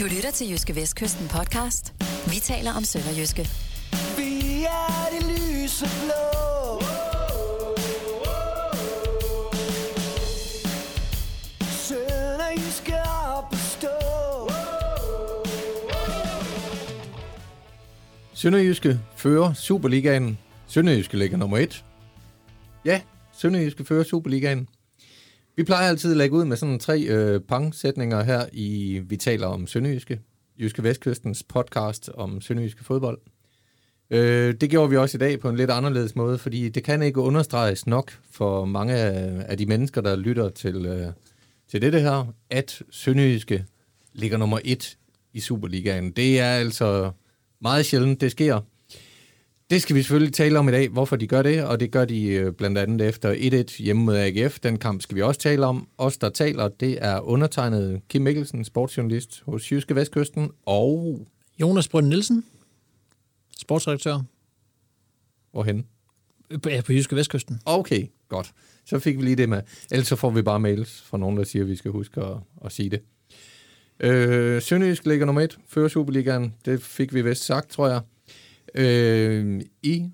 Du lytter til Jyske Vestkysten podcast. Vi taler om Sønderjyske. Vi er det lyse blå. Sønderjyske op at stå. Sønderjyske fører Superligaen. Sønderjyske ligger nummer et. Ja, Sønderjyske fører Superligaen. Vi plejer altid at lægge ud med sådan tre øh, pangsætninger her i Vi taler om Sønderjyske. Jyske Vestkystens podcast om Sønderjyske fodbold. Øh, det gjorde vi også i dag på en lidt anderledes måde, fordi det kan ikke understreges nok for mange af, af de mennesker, der lytter til, øh, til dette her, at Sønderjyske ligger nummer et i Superligaen. Det er altså meget sjældent, det sker. Det skal vi selvfølgelig tale om i dag, hvorfor de gør det, og det gør de øh, blandt andet efter 1-1 hjemme mod AGF. Den kamp skal vi også tale om. Os, der taler, det er undertegnet Kim Mikkelsen, sportsjournalist hos Jyske Vestkysten, og Jonas Brønd Nielsen, sportsredaktør hvorhen? på, ja, på Jyske Vestkysten. Okay, godt. Så fik vi lige det med. Ellers så får vi bare mails fra nogen, der siger, at vi skal huske at, at sige det. Øh, Sønderjysk ligger nummer et, før Superligaen. Det fik vi vist sagt, tror jeg. Øh, I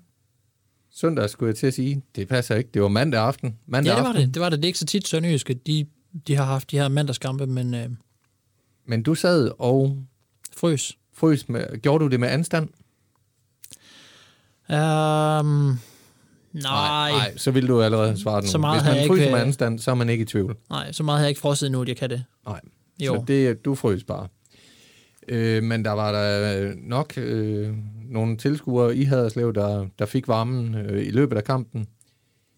søndag skulle jeg til at sige, det passer ikke. Det var mandag aften. Mandag Ja, det var aften. det. Det var det. Det er ikke så tit Sønderjyske. De, de har haft de her mandagskampe, men øh, Men du sad og frøs. frøs med... Gjorde du det med anstand? Um, nej, Nej, så ville du allerede svare den. Så meget Hvis man fryser ikke, med øh, anstand, så er man ikke i tvivl. nej, så meget har jeg ikke frosset endnu, at jeg kan det. Nej. Jo. Så det, du frøs bare. Øh, men der var der nok øh, nogle tilskuere i Haderslev, der, der fik varmen øh, i løbet af kampen.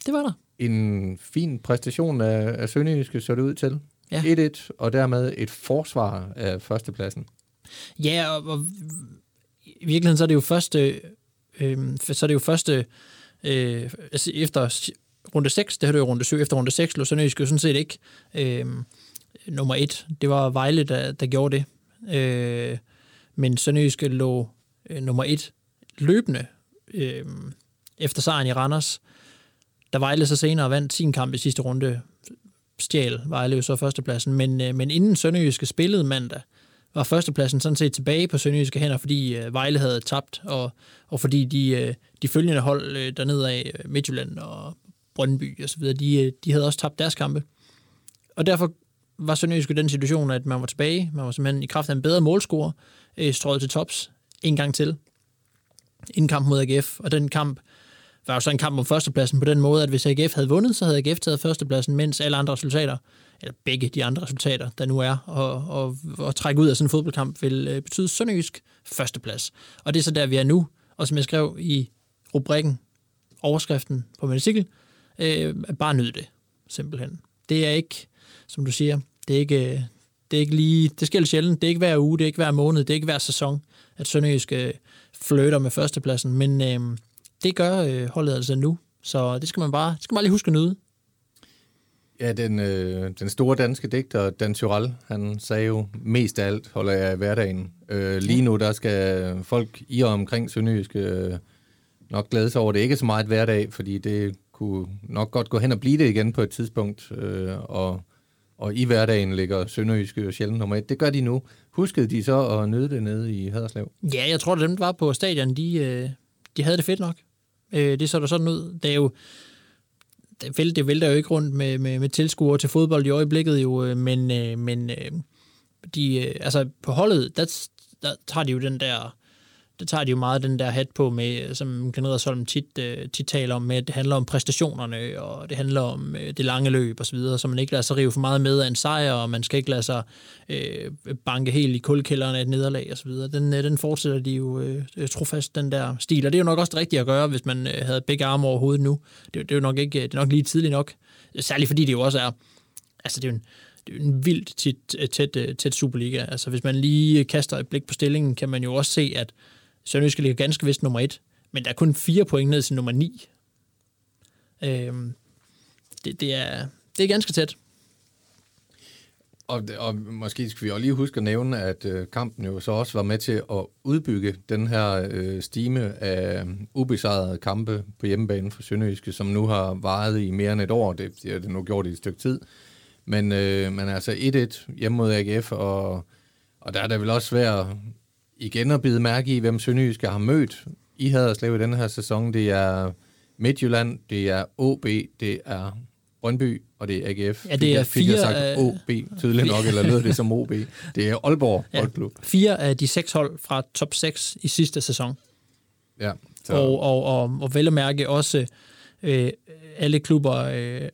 Det var der. En fin præstation af, af Sønderjyske så det ud til. Ja. 1-1, og dermed et forsvar af førstepladsen. Ja, og, og i virkeligheden så er det jo første, øh, så er det jo første, øh, altså efter runde 6, det her det jo runde 7, efter runde 6 lå Sønderjysk jo sådan set ikke øh, nummer 1. Det var Vejle, der, der gjorde det. Øh, men Sønderjysk lå øh, nummer 1 løbende øh, efter sejren i Randers. Da Vejle så senere vandt sin kamp i sidste runde, stjal Vejle jo så førstepladsen. Men, øh, men inden Sønderjyske spillede mandag, var førstepladsen sådan set tilbage på Sønderjyske hænder, fordi øh, Vejle havde tabt, og, og fordi de, øh, de følgende hold øh, dernede af øh, Midtjylland og Brøndby og så videre, de, øh, de havde også tabt deres kampe. Og derfor var Sønderjyske i den situation, at man var tilbage. Man var simpelthen i kraft af en bedre målscore, øh, strøget til tops en gang til. En kamp mod AGF, og den kamp var jo så en kamp om førstepladsen på den måde, at hvis AGF havde vundet, så havde AGF taget førstepladsen, mens alle andre resultater, eller begge de andre resultater, der nu er, og, og, og trække ud af sådan en fodboldkamp, vil øh, betyde Sønderjysk førsteplads. Og det er så der, vi er nu. Og som jeg skrev i rubrikken, overskriften på min artikel, øh, bare nyd det, simpelthen. Det er ikke, som du siger, det er ikke, øh, det er ikke lige, det sker sjældent, det er ikke hver uge, det er ikke hver måned, det er ikke hver sæson, at Sønderjysk øh, flytter med førstepladsen, men øh, det gør øh, holdet altså nu, så det skal man bare, det skal man bare lige huske at nyde. Ja, den, øh, den store danske digter, Dan Tyrell, han sagde jo, mest af alt holder jeg i hverdagen. Øh, lige nu, der skal folk i og omkring Sønderjysk øh, nok glæde sig over, det ikke så meget hverdag, fordi det kunne nok godt gå hen og blive det igen på et tidspunkt. Øh, og, og i hverdagen ligger Sønderjyske jo sjældent nummer et. Det gør de nu. Huskede de så at nyde det nede i Haderslev? Ja, jeg tror, at dem, der var på stadion, de, øh, de havde det fedt nok. Øh, det så der sådan ud. Det er jo, det vælter, det vælter jo ikke rundt med, med, med tilskuere til fodbold i øjeblikket jo, øh, men, men de, altså på holdet, der, der tager de jo den der, der tager de jo meget den der hat på med, øh, som Ken Solm tit, øh, tit taler om, med, at det handler om præstationerne, og det handler om øh, det lange løb og så videre, så man ikke lader sig rive for meget med af en sejr, og man skal ikke lade sig øh, banke helt i kulkælderen af et nederlag og så videre. Den, øh, den fortsætter de jo øh, øh trofast, den der stil, og det er jo nok også det rigtige at gøre, hvis man øh, havde begge arme over hovedet nu. Det, det er jo nok ikke, det er nok lige tidligt nok, særligt fordi det jo også er, altså det er jo en, det er en vildt tit, tæt, øh, tæt Superliga. Altså hvis man lige kaster et blik på stillingen, kan man jo også se, at Sønderjyske ligger ganske vist nummer et, men der er kun fire point ned til nummer ni. Øhm, det, det, er, det er ganske tæt. Og, og måske skal vi også lige huske at nævne, at øh, kampen jo så også var med til at udbygge den her øh, stime af ubesejrede kampe på hjemmebane for Sønderjyske, som nu har varet i mere end et år. Det, det har det nu gjort i et stykke tid. Men, øh, men altså 1-1 hjemme mod AGF, og, Og der er det vel også svært igen at bide mærke i, hvem Sønderjyske har mødt i Haderslev i denne her sæson. Det er Midtjylland, det er OB, det er Brøndby, og det er AGF. Ja, det er Fik jeg fire, sagt øh, OB tydeligt nok, eller lød det som OB. Det er Aalborg Ja. Boldklub. Fire af de seks hold fra top 6 i sidste sæson. Ja, så, Og, og, og, og vel at mærke også øh, alle klubber øh,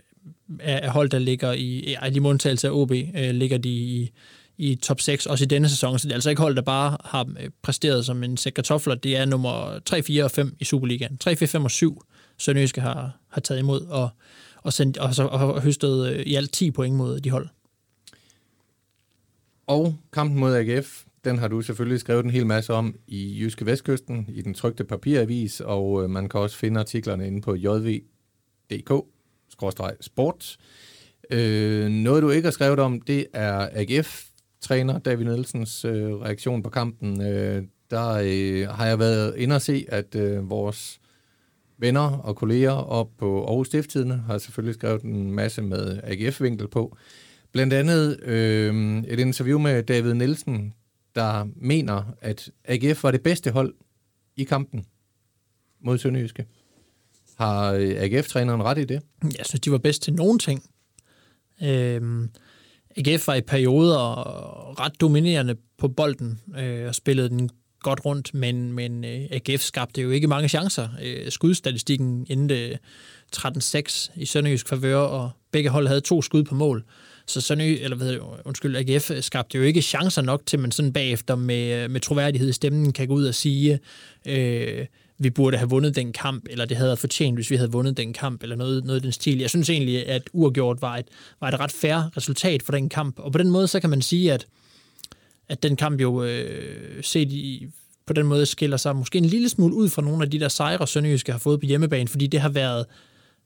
af hold, der ligger i, ej, de undtagelse af OB, øh, ligger de i, i top 6, også i denne sæson. Så det er altså ikke hold, der bare har øh, præsteret som en sæk kartofler. Det er nummer 3, 4 og 5 i Superligaen. 3, 4, 5 og 7 Sønderjyske har, har taget imod og, og, sendt, og, så, og høstet øh, i alt 10 point mod de hold. Og kampen mod AGF, den har du selvfølgelig skrevet en hel masse om i Jyske Vestkysten, i den trygte papiravis, og øh, man kan også finde artiklerne inde på jv.dk-sport. Øh, noget, du ikke har skrevet om, det er AGF, træner David Nielsens øh, reaktion på kampen. Øh, der øh, har jeg været inde og se, at øh, vores venner og kolleger op på Aarhus Stifttidene har selvfølgelig skrevet en masse med AGF-vinkel på. Blandt andet øh, et interview med David Nielsen, der mener, at AGF var det bedste hold i kampen mod Sønderjyske. Har øh, AGF-træneren ret i det? Jeg synes, de var bedst til nogen ting. Øhm, AGF var i perioder ret dominerende på bolden øh, og spillede den godt rundt, men, men øh, AGF skabte jo ikke mange chancer. Øh, skudstatistikken endte 13-6 i Sønderjysk favør, og begge hold havde to skud på mål. Så Sønderjy, eller hvad hedder det, undskyld, AGF skabte jo ikke chancer nok til, man sådan bagefter med, øh, med troværdighed i stemmen kan gå ud og sige, øh, vi burde have vundet den kamp, eller det havde fortjent, hvis vi havde vundet den kamp, eller noget, noget i den stil. Jeg synes egentlig, at uafgjort var et, var et ret fair resultat for den kamp, og på den måde, så kan man sige, at, at den kamp jo øh, set i, på den måde skiller sig måske en lille smule ud fra nogle af de der sejre, Sønderjyske har fået på hjemmebane, fordi det har været,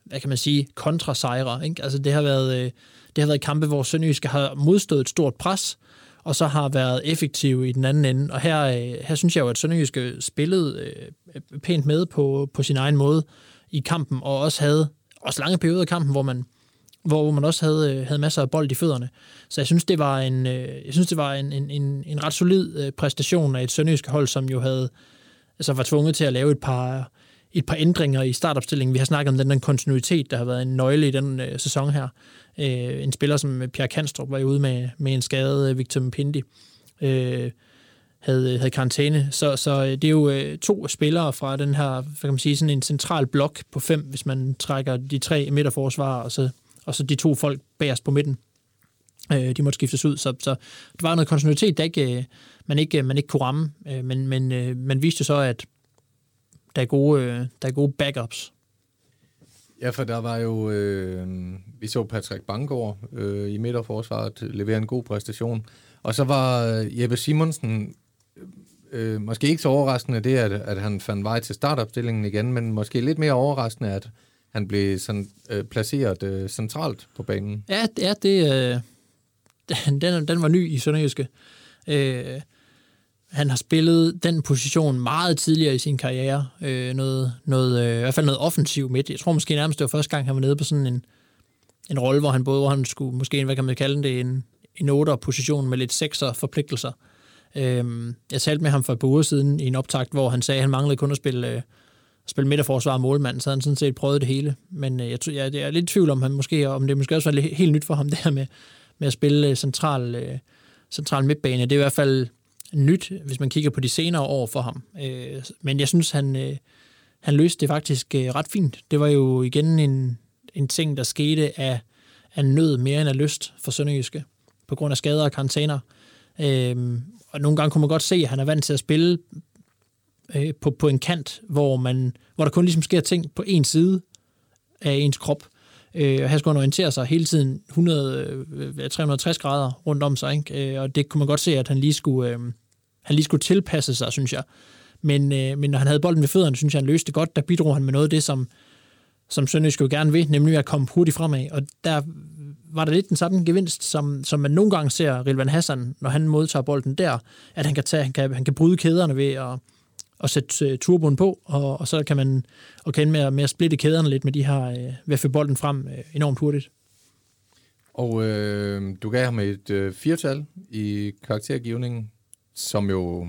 hvad kan man sige, kontrasejre. Ikke? Altså det har været, øh, det har været kampe, hvor Sønderjyske har modstået et stort pres, og så har været effektive i den anden ende. Og her, øh, her synes jeg jo, at Sønderjyske spillede øh, pænt med på, på sin egen måde i kampen, og også havde også lange perioder i kampen, hvor man, hvor man også havde, øh, havde masser af bold i fødderne. Så jeg synes, det var en, øh, jeg synes, det var en, en, en, en ret solid præstation af et sønderjyske hold, som jo havde, altså var tvunget til at lave et par, et par ændringer i startopstillingen. Vi har snakket om den der kontinuitet, der har været en nøgle i den øh, sæson her. Øh, en spiller som øh, Pierre Kanstrup var jo ude med, med en skade, øh, Victor Mpindi, øh, havde, øh, havde karantæne. Så, så øh, det er jo øh, to spillere fra den her, hvad kan man sige, sådan en central blok på fem, hvis man trækker de tre midterforsvarer, og så, og så de to folk bagerst på midten. Øh, de måtte skiftes ud, så, så der var noget kontinuitet, der ikke, øh, man, ikke, man ikke kunne ramme, øh, men, men øh, man viste så, at der er gode, øh, der er gode backups. Ja, for der var jo, øh, vi så Patrick Bangor øh, i midterforsvaret levere en god præstation. Og så var øh, Jeppe Simonsen øh, måske ikke så overraskende det, at, at han fandt vej til startopstillingen igen, men måske lidt mere overraskende, at han blev sådan, øh, placeret øh, centralt på banen. Ja, ja det, øh, den, den var ny i Sønderjyske. Øh, han har spillet den position meget tidligere i sin karriere. Øh, noget, noget, øh, I hvert fald noget offensiv midt. Jeg tror måske nærmest, det var første gang, han var nede på sådan en, en rolle, hvor han både hvor han skulle, måske, hvad kan man kalde det, en, en 8'er-position med lidt 6'er forpligtelser. Øh, jeg talte med ham for et par uger siden i en optakt, hvor han sagde, at han manglede kun at spille, øh, spille midterforsvar og målmand, så han sådan set prøvet det hele. Men øh, jeg, jeg, jeg er lidt i tvivl om, han måske, om det måske også var helt nyt for ham, det her med, med at spille øh, central, øh, central midtbane. Det er i hvert fald nyt, hvis man kigger på de senere år for ham. Øh, men jeg synes, han, øh, han løste det faktisk øh, ret fint. Det var jo igen en, en ting, der skete af, af nød mere end af lyst for Sønderjyske, på grund af skader og karantæner. Øh, og nogle gange kunne man godt se, at han er vant til at spille øh, på, på en kant, hvor, man, hvor der kun ligesom sker ting på en side af ens krop. Øh, og her skulle han orientere sig hele tiden 100, 360 øh, grader rundt om sig, ikke? Øh, og det kunne man godt se, at han lige skulle, øh, han lige skulle tilpasse sig, synes jeg. Men, øh, men når han havde bolden ved fødderne, synes jeg, han løste det godt. Der bidrog han med noget af det, som, som Sønderjysk jo gerne vil, nemlig at komme hurtigt fremad. Og der var der lidt den samme gevinst, som, som man nogle gange ser Rilvan Hassan, når han modtager bolden der, at han kan, tage, han kan, han kan bryde kæderne ved at, at sætte uh, turboen på, og, og så kan man og kan med, at- med at splitte kæderne lidt med de her, uh, ved at få bolden frem uh, enormt hurtigt. Og øh, du gav ham et øh, firtal i karaktergivningen. som jo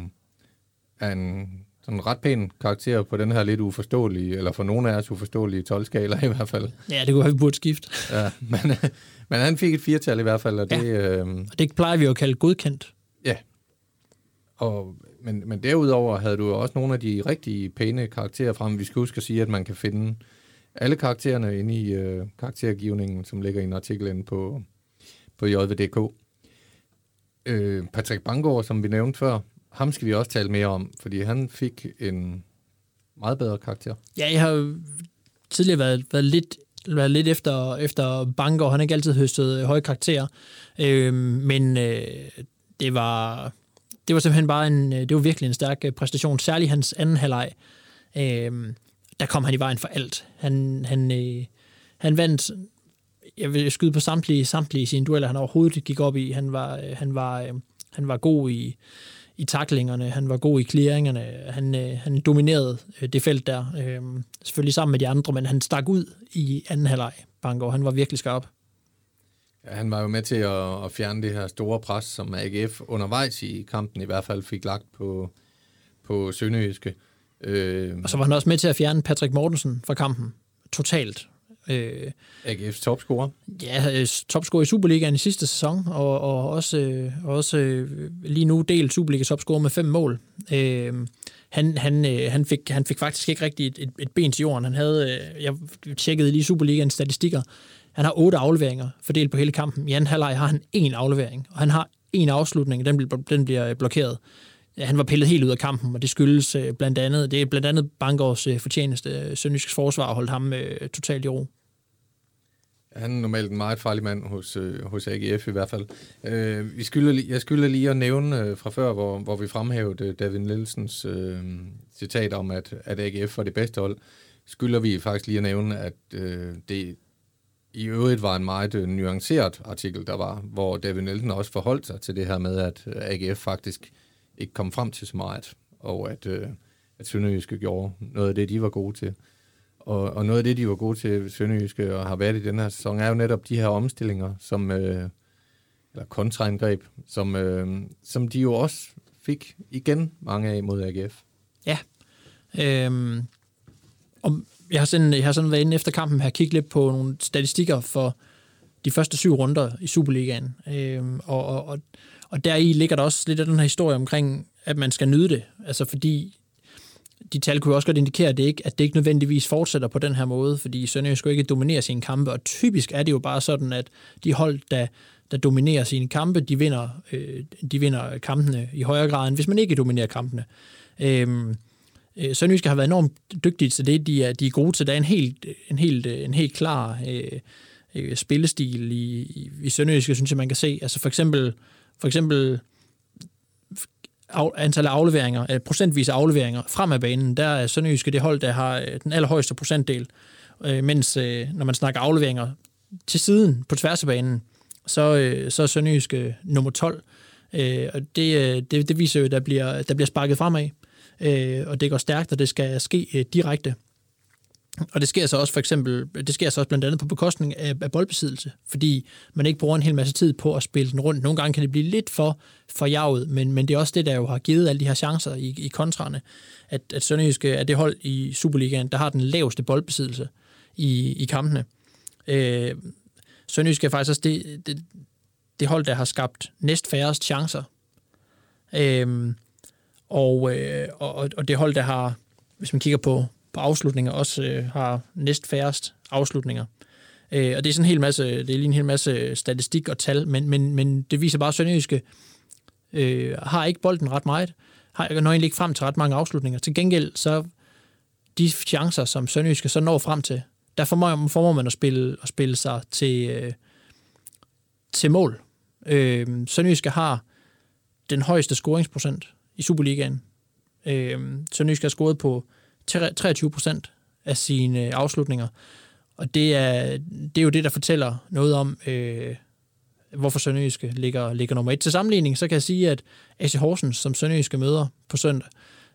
er en sådan ret pæn karakter på den her lidt uforståelige, eller for nogle af os uforståelige 12-skala i hvert fald. Ja, det kunne have, vi burde skifte. Ja, men, men han fik et firtal i hvert fald, og det... Ja. Øh, Og det plejer vi jo at kalde godkendt. ja. Og, men, men derudover havde du også nogle af de rigtig pæne karakterer frem. Vi skal huske at sige, at man kan finde alle karaktererne inde i øh, karaktergivningen, som ligger i en artikel inde på, på JVDK. Øh, Patrick Bangor, som vi nævnte før, ham skal vi også tale mere om, fordi han fik en meget bedre karakter. Ja, jeg har tidligere været, været lidt været lidt efter, efter Bangor. Han har ikke altid høstet høje karakterer. Øh, men øh, det var det var simpelthen bare en, øh, det var virkelig en stærk øh, præstation. Særligt hans anden halvleg. Øh, der kom han i vejen for alt. Han, han, øh, han vandt jeg vil skyde på samtlige, samtlige sine dueller, han overhovedet gik op i. Han var, øh, han var, øh, han var god i, i taklingerne, han var god i clearingerne, han, øh, han dominerede øh, det felt der, øh, selvfølgelig sammen med de andre, men han stak ud i anden halvleg, Bangor. Han var virkelig skarp. Ja, han var jo med til at, at fjerne det her store pres, som AGF undervejs i kampen i hvert fald fik lagt på, på Sønderjyske. Øh, Og så var han også med til at fjerne Patrick Mortensen fra kampen, totalt. Øh, AGF's topscorer. ja, øh, topscorer i Superligaen i sidste sæson, og, og også, øh, også øh, lige nu delt Superliga topscorer med fem mål. Øh, han, han, øh, han, fik, han fik faktisk ikke rigtig et, et, et ben til jorden. Han havde, øh, jeg tjekkede lige Superligaens statistikker, han har otte afleveringer fordelt på hele kampen. I anden halvleg har han en aflevering, og han har en afslutning, den bliver, den bliver øh, blokeret. Han var pillet helt ud af kampen, og det skyldes øh, blandt andet, det er blandt andet Bangårds øh, fortjeneste. Sønderjyskets forsvar holdt ham øh, totalt i ro. Han er normalt en meget farlig mand hos, hos AGF i hvert fald. Øh, vi skylder, jeg skylder lige at nævne øh, fra før, hvor, hvor vi fremhævede David Nielsens øh, citat om, at, at AGF var det bedste hold, skylder vi faktisk lige at nævne, at øh, det i øvrigt var en meget øh, nuanceret artikel, der var, hvor David Nielsen også forholdt sig til det her med, at øh, AGF faktisk ikke kom frem til så meget, og at, øh, at Sønderjyske gjorde noget af det, de var gode til. Og, og noget af det, de var gode til Sønderjyske og har været i den her sæson, er jo netop de her omstillinger, som, øh, eller kontraangreb, som, øh, som de jo også fik igen mange af mod AGF. Ja. Øhm, om, jeg har, sådan, jeg har sådan været inde efter kampen her kigge lidt på nogle statistikker for de første syv runder i Superligaen. Øhm, og, og, og, og deri ligger der også lidt af den her historie omkring, at man skal nyde det. Altså fordi de tal kunne jo også godt indikere, at det, ikke, at det ikke nødvendigvis fortsætter på den her måde, fordi Sønderjysk jo ikke dominerer sine kampe, og typisk er det jo bare sådan, at de hold, der, der dominerer sine kampe, de vinder, øh, de vinder kampene i højere grad, end hvis man ikke dominerer kampene. Øhm, øh, Sønderjyske har været enormt dygtige til det, de er, de er gode til. Der er en helt, en helt, en helt klar øh, øh spillestil i, i, i synes jeg, man kan se. Altså for eksempel, for eksempel af, antal af afleveringer, øh, procentvis af afleveringer frem af banen, der er Sønderjyske det hold, der har øh, den allerhøjeste procentdel. Øh, mens øh, når man snakker afleveringer til siden på tværs af banen, så, øh, så er Sønderjyske nummer 12. Øh, og det, øh, det, det viser jo, at der bliver, der bliver sparket fremad, øh, og det går stærkt, og det skal ske øh, direkte. Og det sker så også for eksempel, det sker så også blandt andet på bekostning af, af boldbesiddelse, fordi man ikke bruger en hel masse tid på at spille den rundt. Nogle gange kan det blive lidt for forjaget, men, men det er også det, der jo har givet alle de her chancer i, i kontrane, at, at Sønderjyske er det hold i Superligaen, der har den laveste boldbesiddelse i, i kampene. Øh, Sønderjyske er faktisk også det, det, det hold, der har skabt næst færrest chancer. Øh, og, øh, og, og det hold, der har, hvis man kigger på på afslutninger også øh, har næst færrest afslutninger. Øh, og det er sådan en hel masse, det er lige en hel masse statistik og tal, men, men, men det viser bare, at Sønderjyske øh, har ikke bolden ret meget, har når ikke frem til ret mange afslutninger. Til gengæld, så de chancer, som Sønderjyske så når frem til, der formår, formår man at spille, at spille sig til, øh, til mål. Øh, Sønderjyske har den højeste scoringsprocent i Superligaen. Øh, Sønderjysk har scoret på 23 procent af sine øh, afslutninger. Og det er, det er jo det, der fortæller noget om, øh, hvorfor Sønderjyske ligger, ligger nummer et. Til sammenligning, så kan jeg sige, at AC Horsens, som Sønderjyske møder på søndag,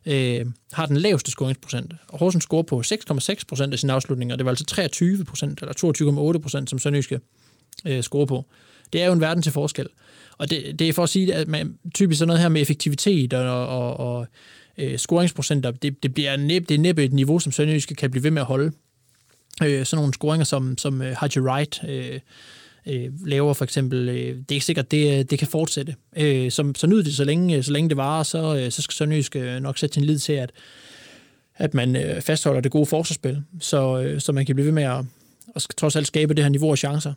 øh, har den laveste scoringsprocent. Og Horsens scorer på 6,6 procent af sine afslutninger. Det var altså 23 procent, eller 22,8 procent, som Sønderjyske øh, scorer på det er jo en verden til forskel. Og det, det er for at sige, at man, typisk sådan noget her med effektivitet og, og, og øh, scoringsprocenter, det, det, bliver næb, det er næppe et niveau, som Sønderjyske kan blive ved med at holde. Øh, sådan nogle scoringer, som, som øh, Haji Wright øh, øh, laver for eksempel, øh, det er ikke sikkert, det, det kan fortsætte. Øh, som, så nyd det, så længe, øh, så længe det varer, så, øh, så skal Sønderjysk øh, nok sætte sin lid til, at, at man øh, fastholder det gode forsvarsspil, så, øh, så man kan blive ved med at, at trods alt skabe det her niveau af chancer.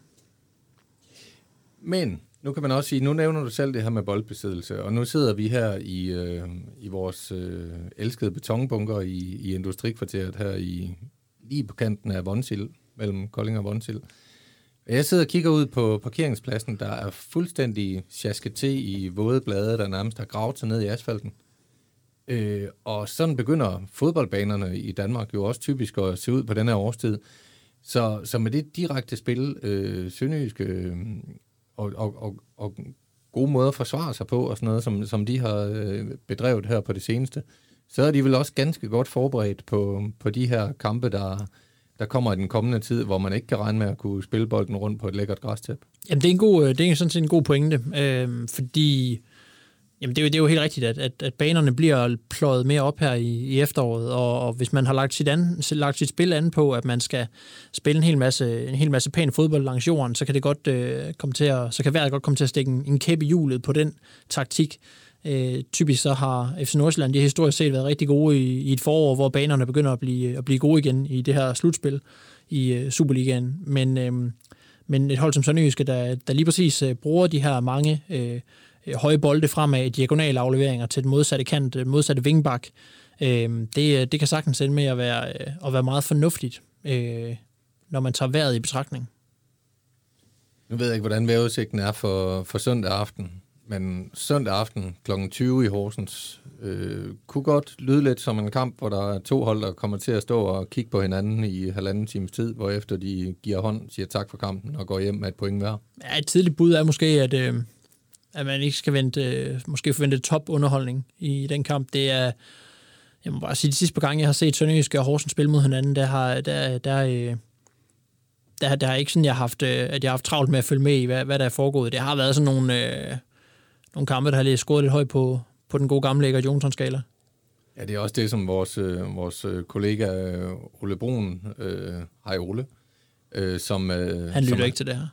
Men nu kan man også sige, nu nævner du selv det her med boldbesiddelse, og nu sidder vi her i, øh, i vores øh, elskede betonbunker i, i industrikvarteret her i lige på kanten af Vonsil, mellem Kolding og Vonsil. Jeg sidder og kigger ud på parkeringspladsen, der er fuldstændig sjasket til i våde blade, der nærmest har gravet sig ned i asfalten. Øh, og sådan begynder fodboldbanerne i Danmark jo også typisk at se ud på den her årstid. Så, så med det direkte spil, øh, sønderjyske øh, og, og, og, og gode måder at forsvare sig på, og sådan noget, som, som de har øh, bedrevet her på det seneste, så er de vel også ganske godt forberedt på, på de her kampe, der, der kommer i den kommende tid, hvor man ikke kan regne med at kunne spille bolden rundt på et lækkert græstæp. Jamen, det er, en god, øh, det er sådan set en god pointe, øh, fordi Jamen, det er jo, det er jo helt rigtigt, at, at, at banerne bliver pløjet mere op her i, i efteråret, og, og hvis man har lagt sit, an, lagt sit spil an på, at man skal spille en hel masse, en hel masse pæn fodbold langs jorden, så kan det godt øh, komme til at, så kan vejret godt komme til at stikke en, en kæp i hjulet på den taktik. Øh, typisk så har FC Nordsjælland de historisk set været rigtig gode i, i et forår, hvor banerne begynder at blive, at blive gode igen i det her slutspil i øh, Superligaen. Men, øh, men et hold som Sønderjyske, der, der lige præcis øh, bruger de her mange øh, øh, høje bolde fremad, diagonale afleveringer til den modsatte kant, den modsatte vingbak. Øh, det, det kan sagtens ende med at være, øh, at være meget fornuftigt, øh, når man tager vejret i betragtning. Nu ved jeg ikke, hvordan vejrudsigten er for, for søndag aften, men søndag aften kl. 20 i Horsens øh, kunne godt lyde lidt som en kamp, hvor der er to hold, der kommer til at stå og kigge på hinanden i halvanden times tid, hvor efter de giver hånd, siger tak for kampen og går hjem med et point hver. Ja, et tidligt bud er måske, at, øh, at man ikke skal vente, øh, måske forvente topunderholdning i den kamp. Det er, jeg må bare sige, de sidste par gange, jeg har set Sønderjysk og Horsens spille mod hinanden, der har, der, der, øh, der, der har ikke sådan, jeg har haft, øh, at jeg har haft travlt med at følge med i, hvad, hvad der er foregået. Det har været sådan nogle, øh, nogle kampe, der har lige scoret lidt højt på, på den gode gamle Eger Jonsson-skala. Ja, det er også det, som vores, øh, vores kollega øh, Ole Brun, øh, hej Ole, øh, som... Øh, han lytter som, ikke til det her.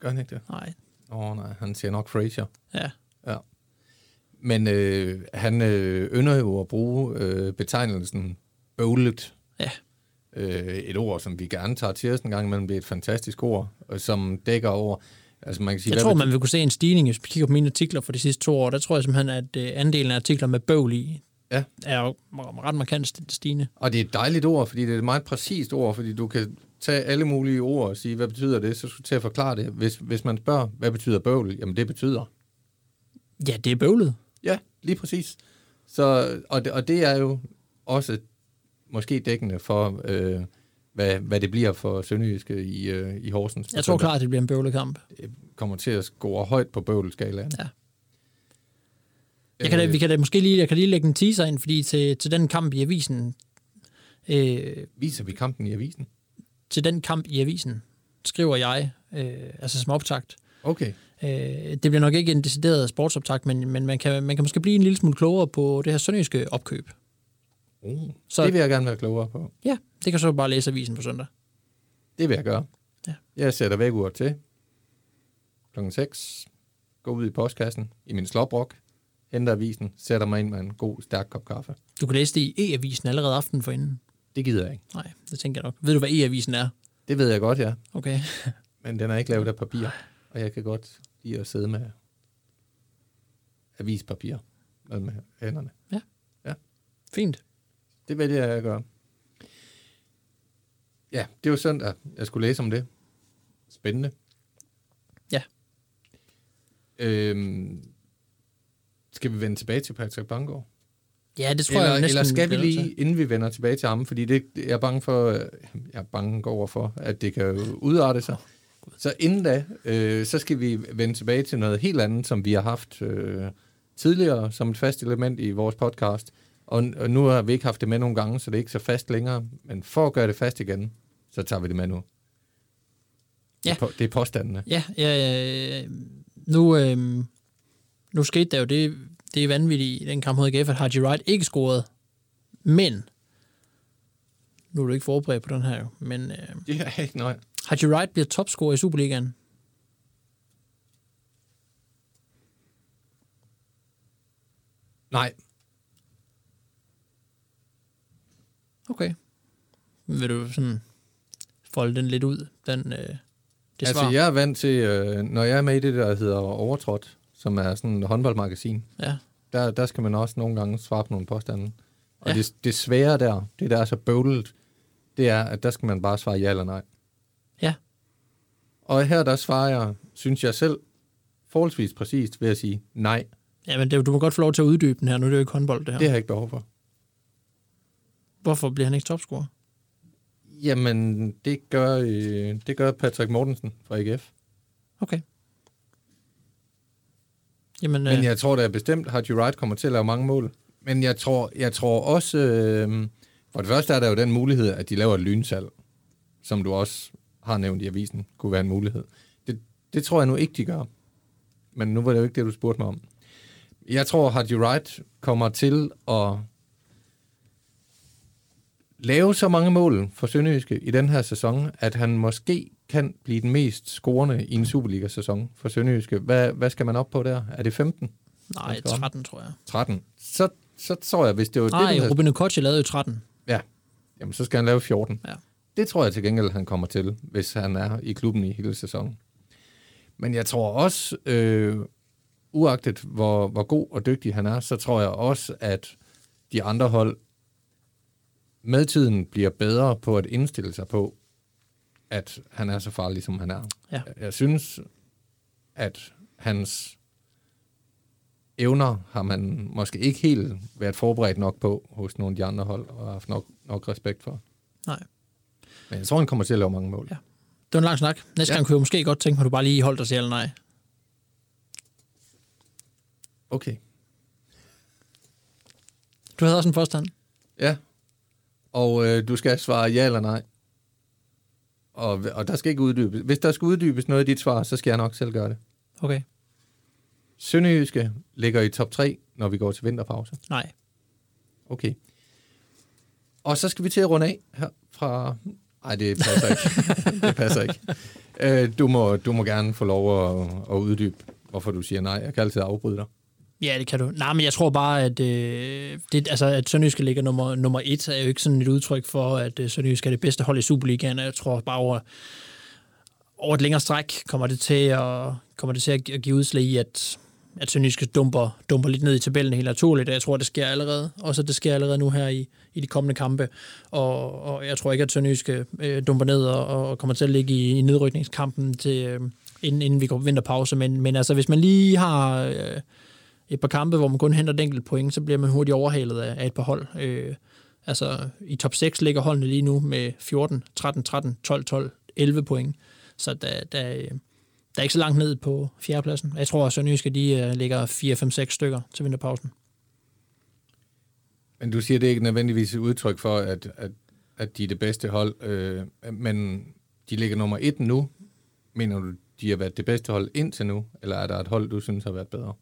Gør han ikke det? Nej, Åh oh, nej, han siger nok Fraser. Ja. Ja. Men øh, han øh, ynder jo at bruge øh, betegnelsen bøvlet. Ja. Øh, et ord, som vi gerne tager til os en gang imellem. Det er et fantastisk ord, øh, som dækker over... Altså man kan sige, jeg tror, man vil kunne se en stigning, hvis vi kigger på mine artikler for de sidste to år. Der tror jeg simpelthen, at øh, andelen af artikler med bøvl i, ja. er jo ret markant stigende. Og det er et dejligt ord, fordi det er et meget præcist ord, fordi du kan tage alle mulige ord og sige, hvad betyder det, så skal du til at forklare det. Hvis, hvis man spørger, hvad betyder bøvl? Jamen, det betyder... Ja, det er bøvlet. Ja, lige præcis. Så, og, det, og det er jo også måske dækkende for, øh, hvad, hvad det bliver for Sønderjyske i, øh, i Horsens. Jeg tror klart, det bliver en bøvlekamp. Det kommer til at score højt på bøvleskalaen. Ja. Jeg kan da, vi kan da måske lige, jeg kan lige lægge en teaser ind, fordi til, til den kamp i avisen... Øh, Viser vi kampen i avisen? Til den kamp i avisen, skriver jeg, øh, altså som optakt. Okay. Øh, det bliver nok ikke en decideret sportsoptakt, men, men man, kan, man kan måske blive en lille smule klogere på det her sønderjyske opkøb. Uh, så, det vil jeg gerne være klogere på. Ja, det kan så bare læse avisen på søndag. Det vil jeg gøre. Ja. Jeg sætter vækkeur til klokken 6, går ud i postkassen i min slåbrok, henter avisen, sætter mig ind med en god, stærk kop kaffe. Du kan læse det i e-avisen allerede aften for inden. Det gider jeg ikke. Nej, det tænker jeg nok. Ved du, hvad e-avisen er? Det ved jeg godt, ja. Okay. Men den er ikke lavet af papir, og jeg kan godt lide at sidde med avispapir med hænderne. Ja. Ja. Fint. Det vil jeg gøre. Ja, det var søndag. Jeg skulle læse om det. Spændende. Ja. Øhm, skal vi vende tilbage til Patrick Bangor? Ja, det tror eller, jeg næsten... Eller skal vi lige, inden vi vender tilbage til ham, fordi det, jeg er bange for, jeg er bange over for, at det kan udarte sig. Så inden da, øh, så skal vi vende tilbage til noget helt andet, som vi har haft øh, tidligere som et fast element i vores podcast. Og, og nu har vi ikke haft det med nogle gange, så det er ikke så fast længere. Men for at gøre det fast igen, så tager vi det med nu. Det, er, på, det er påstandene. Ja, ja øh, nu, øh, nu skete der jo det, det er vanvittigt i den kamp mod AGF, at Haji Wright ikke scorede. Men, nu er du ikke forberedt på den her, jo, men øh, Det er ikke nej. Haji Wright bliver topscorer i Superligaen. Nej, Okay. Vil du sådan folde den lidt ud, den, øh, det altså svar? jeg er vant til, øh, når jeg er med i det, der hedder Overtrådt, som er sådan et håndboldmagasin, Ja. der, der skal man også nogle gange svare på nogle påstande. Og Ja. det, det svære der, det der er så bøvlet, det er, at der skal man bare svare ja eller nej. Ja. Og her der svarer jeg, synes jeg selv, forholdsvis præcist ved at sige nej. ja, men det, du må godt få lov til at uddybe den her, nu er det jo ikke håndbold, det her. Det har jeg ikke behov for. Hvorfor bliver han ikke topscorer? Jamen, det gør, øh, det gør Patrick Mortensen fra AGF. Okay. Jamen, Men øh, jeg tror da bestemt, at Wright kommer til at lave mange mål. Men jeg tror, jeg tror også, øh, for det første er der jo den mulighed, at de laver et lynsalg, som du også har nævnt i avisen, kunne være en mulighed. Det, det tror jeg nu ikke, de gør. Men nu var det jo ikke det, du spurgte mig om. Jeg tror, at Wright kommer til at lave så mange mål for Sønderjyske i den her sæson, at han måske kan blive den mest scorende i en Superliga-sæson for Sønderjyske. Hvad, hvad skal man op på der? Er det 15? nej, jeg tror- 13, tror jeg. 13. Så, så tror jeg, hvis det var det, Nej, du havde- Ruben Okocha lavede jo 13. Ja, jamen så skal han lave 14. Ja. Det tror jeg til gengæld, han kommer til, hvis han er i klubben i hele sæsonen. Men jeg tror også, øh, uagtet hvor, hvor god og dygtig han er, så tror jeg også, at de andre hold med tiden bliver bedre på at indstille sig på, at han er så farlig, som han er. Ja. Jeg synes, at hans evner har man måske ikke helt været forberedt nok på hos nogle af de andre hold, og haft nok, nok respekt for. Nej. Men jeg tror, han kommer til at lave mange mål. Ja. Det var en lang snak. Næste Ja. gang kunne jeg måske godt tænke mig, at du bare lige holdt dig til eller nej. Okay. Du havde også en påstand. Ja. Og øh, du skal svare ja eller nej. Og, og der skal ikke uddybes. Hvis der skal uddybes noget i dit svar, så skal jeg nok selv gøre det. Okay. Sønderjyske ligger i top 3, når vi går til vinterpause. Nej. Okay. Og så skal vi til at runde af her fra... Nej, det passer ikke. det passer ikke. Øh, du, må, du må gerne få lov at, at uddybe, hvorfor du siger nej. Jeg kan altid afbryde dig. Ja, det kan du. Nej, men jeg tror bare, at, øh, det, altså, at Sønderjyske ligger nummer, nummer et, er jo ikke sådan et udtryk for, at øh, Sønderjyske er det bedste hold i Superligaen. Jeg tror bare over, over et længere stræk kommer det til at, kommer det til at at give udslag i, at, at Sønderjyske dumper, dumper lidt ned i tabellen helt naturligt. Jeg tror, det sker allerede. Også at det sker allerede nu her i, i de kommende kampe. Og, og jeg tror ikke, at Sønderjyske øh, dumper ned og, og kommer til at ligge i, i nedrykningskampen til, øh, inden, inden vi går på vinterpause. Men, men altså, hvis man lige har... Øh, et par kampe, hvor man kun henter et enkelt point, så bliver man hurtigt overhalet af, af et par hold. Øh, altså, i top 6 ligger holdene lige nu med 14, 13, 13, 12, 12, 11 point. Så der, der, øh, der er ikke så langt ned på fjerdepladsen. Jeg tror, at Sønderjyske, de øh, ligger 4, 5, 6 stykker til vinterpausen. Men du siger, det er ikke nødvendigvis et udtryk for, at, at, at de er det bedste hold. Øh, men de ligger nummer et nu. Mener du, de har været det bedste hold indtil nu? Eller er der et hold, du synes har været bedre?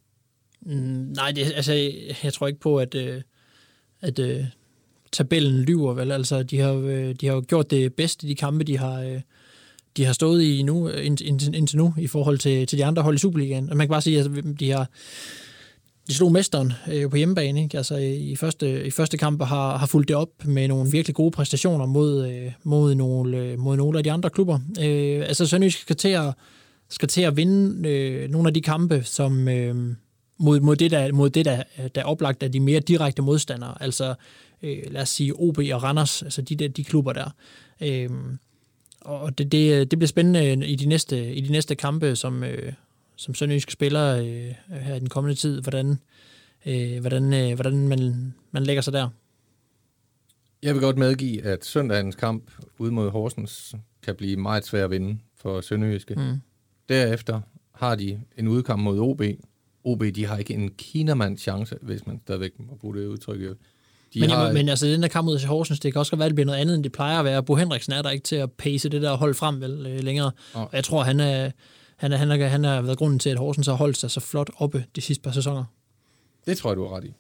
Mm, nej, det, altså, jeg tror ikke på, at, øh, at øh, tabellen lyver, vel? Altså, de har, øh, de har jo gjort det bedste i de kampe, de har, øh, de har stået i nu, øh, indtil, indtil, nu, i forhold til, til de andre hold i Superligaen. Og man kan bare sige, at altså, de har de slog mesteren øh, på hjemmebane, ikke? Altså øh, i første, i første kamp har, har fulgt det op med nogle virkelig gode præstationer mod, øh, mod, nogle, øh, mod nogle af de andre klubber. Øh, altså Sønderjysk skal til at, skal til at vinde øh, nogle af de kampe, som øh, mod, mod det, der, mod det der, der er oplagt af de mere direkte modstandere. Altså øh, lad os sige OB og Randers, altså de, der, de klubber der. Øh, og det, det, det bliver spændende i de næste, i de næste kampe, som, øh, som Sønderjysk spiller øh, her i den kommende tid, hvordan, øh, hvordan, øh, hvordan man, man lægger sig der. Jeg vil godt medgive, at søndagens kamp ude mod Horsens kan blive meget svær at vinde for Sønderjyske. Mm. Derefter har de en udkamp mod OB. OB, de har ikke en kinamands chance, hvis man stadigvæk må bruge det udtryk, De Men, har, har... men altså, den der kamp mod Horsens, det kan også godt være, at det bliver noget andet, end det plejer at være. Bo Henriksen er der ikke til at pace det der hold frem vel, øh, længere. Og jeg tror, han er, han, er, han, er, han har været grunden til, at Horsens har holdt sig så flot oppe de sidste par sæsoner. Det tror jeg, du har ret i.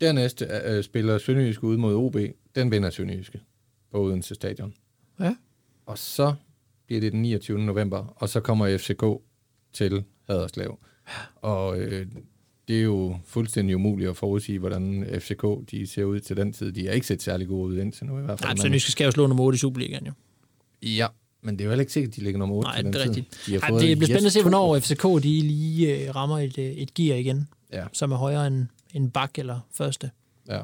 Dernæst øh, spiller Sønderjyske ud mod OB. Den vinder Sønderjyske på Odense Stadion. Ja. Og så bliver det den 29. november, og så kommer FCK til Haderslev. Og øh, det er jo fuldstændig umuligt at forudsige, hvordan FCK de ser ud til den tid. De har ikke set særlig gode ud indtil nu i hvert fald. Nej, så Nyske skal jo slå nummer 8 i Superligaen jo. Ja, men det er jo heller ikke sikkert, at de ligger nummer 8 Nej, til den det er tid. rigtigt. De Ej, det bliver spændende at se, hvornår FCK de lige øh, rammer et, øh, et gear igen, Ja, som er højere end, end bak eller første. ja.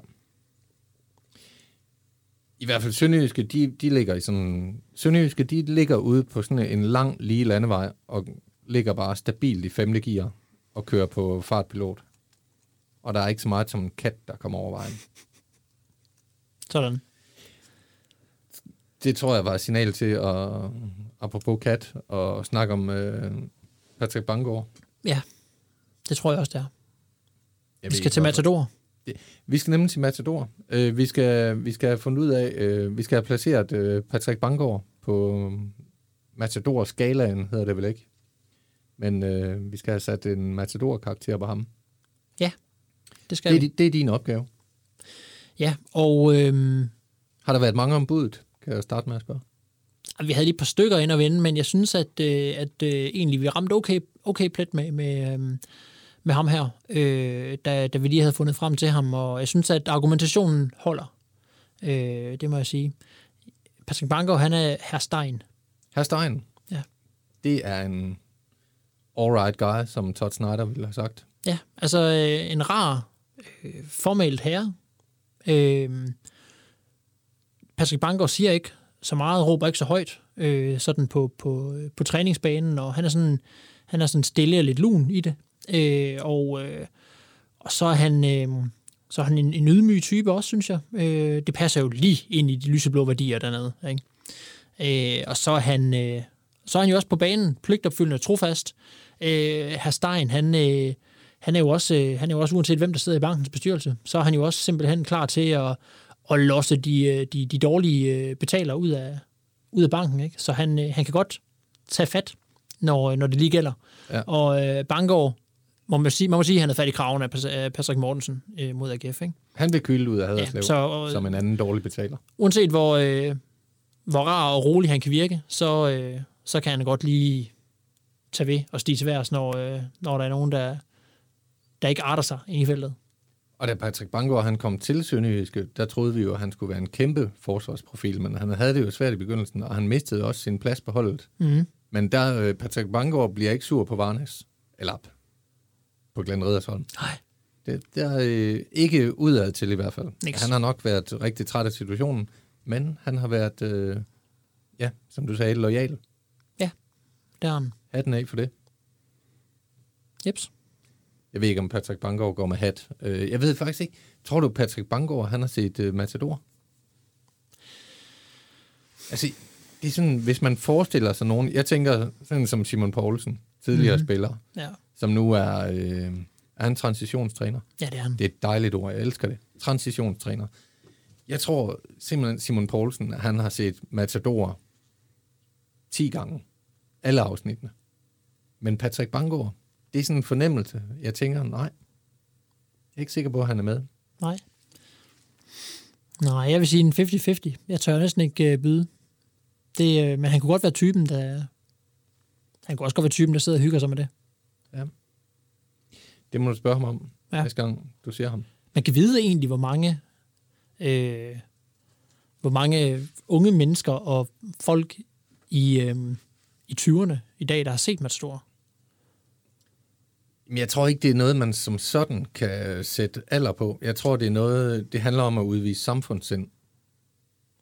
I hvert fald Sønderjyske, de, de ligger i sådan... Sønderjyske, de ligger ude på sådan en lang, lige landevej, og ligger bare stabilt i femte gear, og kører på fartpilot. Og der er ikke så meget som en kat, der kommer over vejen. Sådan. Det tror jeg var et signal til, at, apropos kat, og snakke om øh, Patrick Bangor. Ja, det tror jeg også, det er. Jeg Vi skal til. Matador. Vi skal nemlig til Matador. Øh, vi, skal, vi skal have fundet ud af, øh, vi skal have placeret øh, Patrick Bangor på Matador-skalaen, hedder det vel ikke? Men øh, vi skal have sat en Matador-karakter på ham. Det skal Det er, vi. det er din opgave. Ja, og øhm, Har der været mange om budet? Kan jeg starte med at spørge. vi havde lige et par stykker ind og vende, men jeg synes, at, øh, at øh, egentlig vi ramte okay, okay plet med, med, øhm, med ham her, øh, da, da vi lige havde fundet frem til ham, og jeg synes, at argumentationen holder. Øh, det må jeg sige. Patrick Banker, han er herr Stein. Herr Stein. Ja. Det er en alright guy, som Todd Snyder ville have sagt. Ja, altså øh, en rar, øh, formelt herre. Øh, Patrick Bangor siger ikke så meget, råber ikke så højt, øh, sådan på, på, på træningsbanen, og han er sådan, han er sådan stille og lidt lun i det. Øh, og, øh, og så er han, øh, så er han en, en ydmyg type også, synes jeg. Øh, det passer jo lige ind i de lyseblå værdier dernede. Ikke? Øh, og så er, han, øh, så er han jo også på banen, pligtopfyldende og trofast. Øh, Herr Stein, han, øh, han er jo også, øh, han er jo også uanset hvem der sidder i bankens bestyrelse, så er han jo også simpelthen klar til at, at losse de, øh, de, de dårlige øh, betalere ud af, ud af banken. Ikke? Så han, øh, han kan godt tage fat, når, når det lige gælder. Ja. Og øh, Bangor, må man, sige, man må sige, at han er fat i kraven af Patrick Mortensen øh, mod AGF. Ikke? Han vil kylde ud af Haderslev, Ja, ja, så, øh, som en anden dårlig betaler. Uanset hvor, øh, hvor rar og rolig han kan virke, så, øh, så kan han godt lige tage ved og stige til værs, når, øh, når der er nogen, der, der ikke arter sig i feltet. Og da Patrick Bangor han kom til Sønderjyske, der troede vi jo, at han skulle være en kæmpe forsvarsprofil, men han havde det jo svært i begyndelsen, og han mistede også sin plads på holdet. Mm. Men der, øh, Patrick Bangor bliver ikke sur på Varnes, eller op på Glenn Riddersholm. Nej. Det, det er øh, ikke udad til i hvert fald. Niks. Han har nok været rigtig træt af situationen, men han har været, øh, ja, som du sagde, lojal. Der er han. Hatten af for det. Jeps. Jeg ved ikke, om Patrick Bangor går med hat. Øh, jeg ved faktisk ikke. Tror du, Patrick Bangor, han har set øh, Matador? Altså, det er sådan, hvis man forestiller sig nogen... Jeg tænker sådan som Simon Poulsen, tidligere Mhm. mm. spiller, Ja. som nu er, øh, er han transitionstræner. ja, det er han. Det er et dejligt ord, jeg elsker det. Transitionstræner. Jeg tror simpelthen, Simon Poulsen, han har set Matador 10 gange. Alle afsnittene. Men Patrick Bangor, det er sådan en fornemmelse. Jeg tænker, nej. Jeg er ikke sikker på, at han er med. Nej. Nej, jeg vil sige en 50-50. Jeg tør næsten ikke øh, byde. Det, øh, men han kunne godt være typen, der... Han kunne også godt være typen, der sidder og hygger sig med det. Det må du spørge ham om, Ja. ja. næste gang du ser ham. Man kan vide egentlig, hvor mange, øh, hvor mange unge mennesker og folk i, øh, i 20'erne i dag, der har set Matador. Men jeg tror ikke, det er noget, man som sådan kan sætte alder på. Jeg tror, det er noget, det handler om at udvise samfundssind.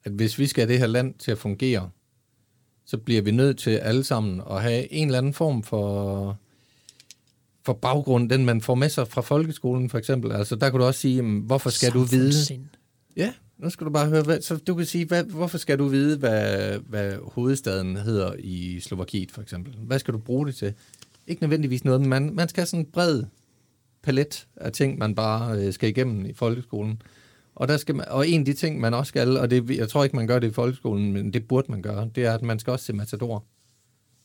At hvis vi skal have det her land til at fungere, så bliver vi nødt til alle sammen at have en eller anden form for, for baggrund, den man får med sig fra folkeskolen for eksempel. Altså der kan du også sige, jamen, hvorfor skal du vide... Ja, nu skal du bare høre, hvad, så du kan sige, hvad, hvorfor skal du vide, hvad, hvad hovedstaden hedder i Slovakiet for eksempel? Hvad skal du bruge det til? Ikke nødvendigvis noget, men man, man skal have sådan en bred palet af ting, man bare øh, skal igennem i folkeskolen. Og, der skal man, og en af de ting, man også skal, og det, jeg tror ikke, man gør det i folkeskolen, men det burde man gøre, det er, at man skal også se Matador,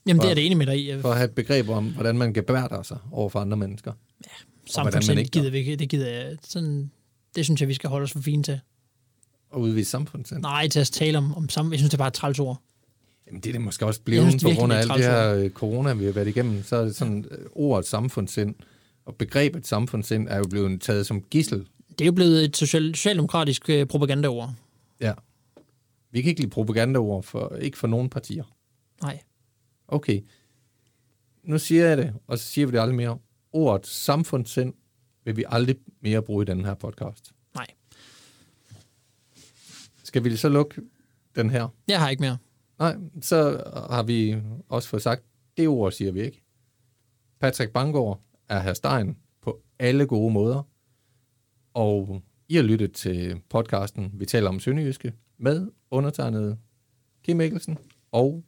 Jamen, det For- er det enig med dig i. for at have et begreb om, hvordan man gebærder sig over for andre mennesker. ikke gør. gider vi ikke. Det gider jeg. Sådan, det synes jeg, vi skal holde os for fine til. Og udvise samfundssind. Nej, til at tale om, om sammen. Jeg synes, det er bare et træls ord. Jamen, det er det måske også blevet synes på grund af det alt det her øh, corona, vi har været igennem. Så er det sådan, øh, ordet samfundssind og begrebet samfundssind er jo blevet taget som gissel. Det er jo blevet et social, socialdemokratisk øh, propagandaord. Ja. Vi kan ikke lide propagandaord, for, ikke for nogen partier. Nej. Okay. Nu siger jeg det, og så siger vi det aldrig mere. Ordet samfundssind vil vi aldrig mere bruge i den her podcast. Nej. Skal vi så lukke den her? Jeg har ikke mere. Nej, så har vi også fået sagt, det ord siger vi ikke. Patrick Bangor er herr Stein på alle gode måder. Og I har lyttet til podcasten, vi taler om Sønderjyske, med undertegnet Kim Mikkelsen og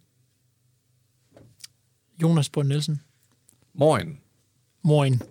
Jonas Brønd Nielsen. Moin. Moin.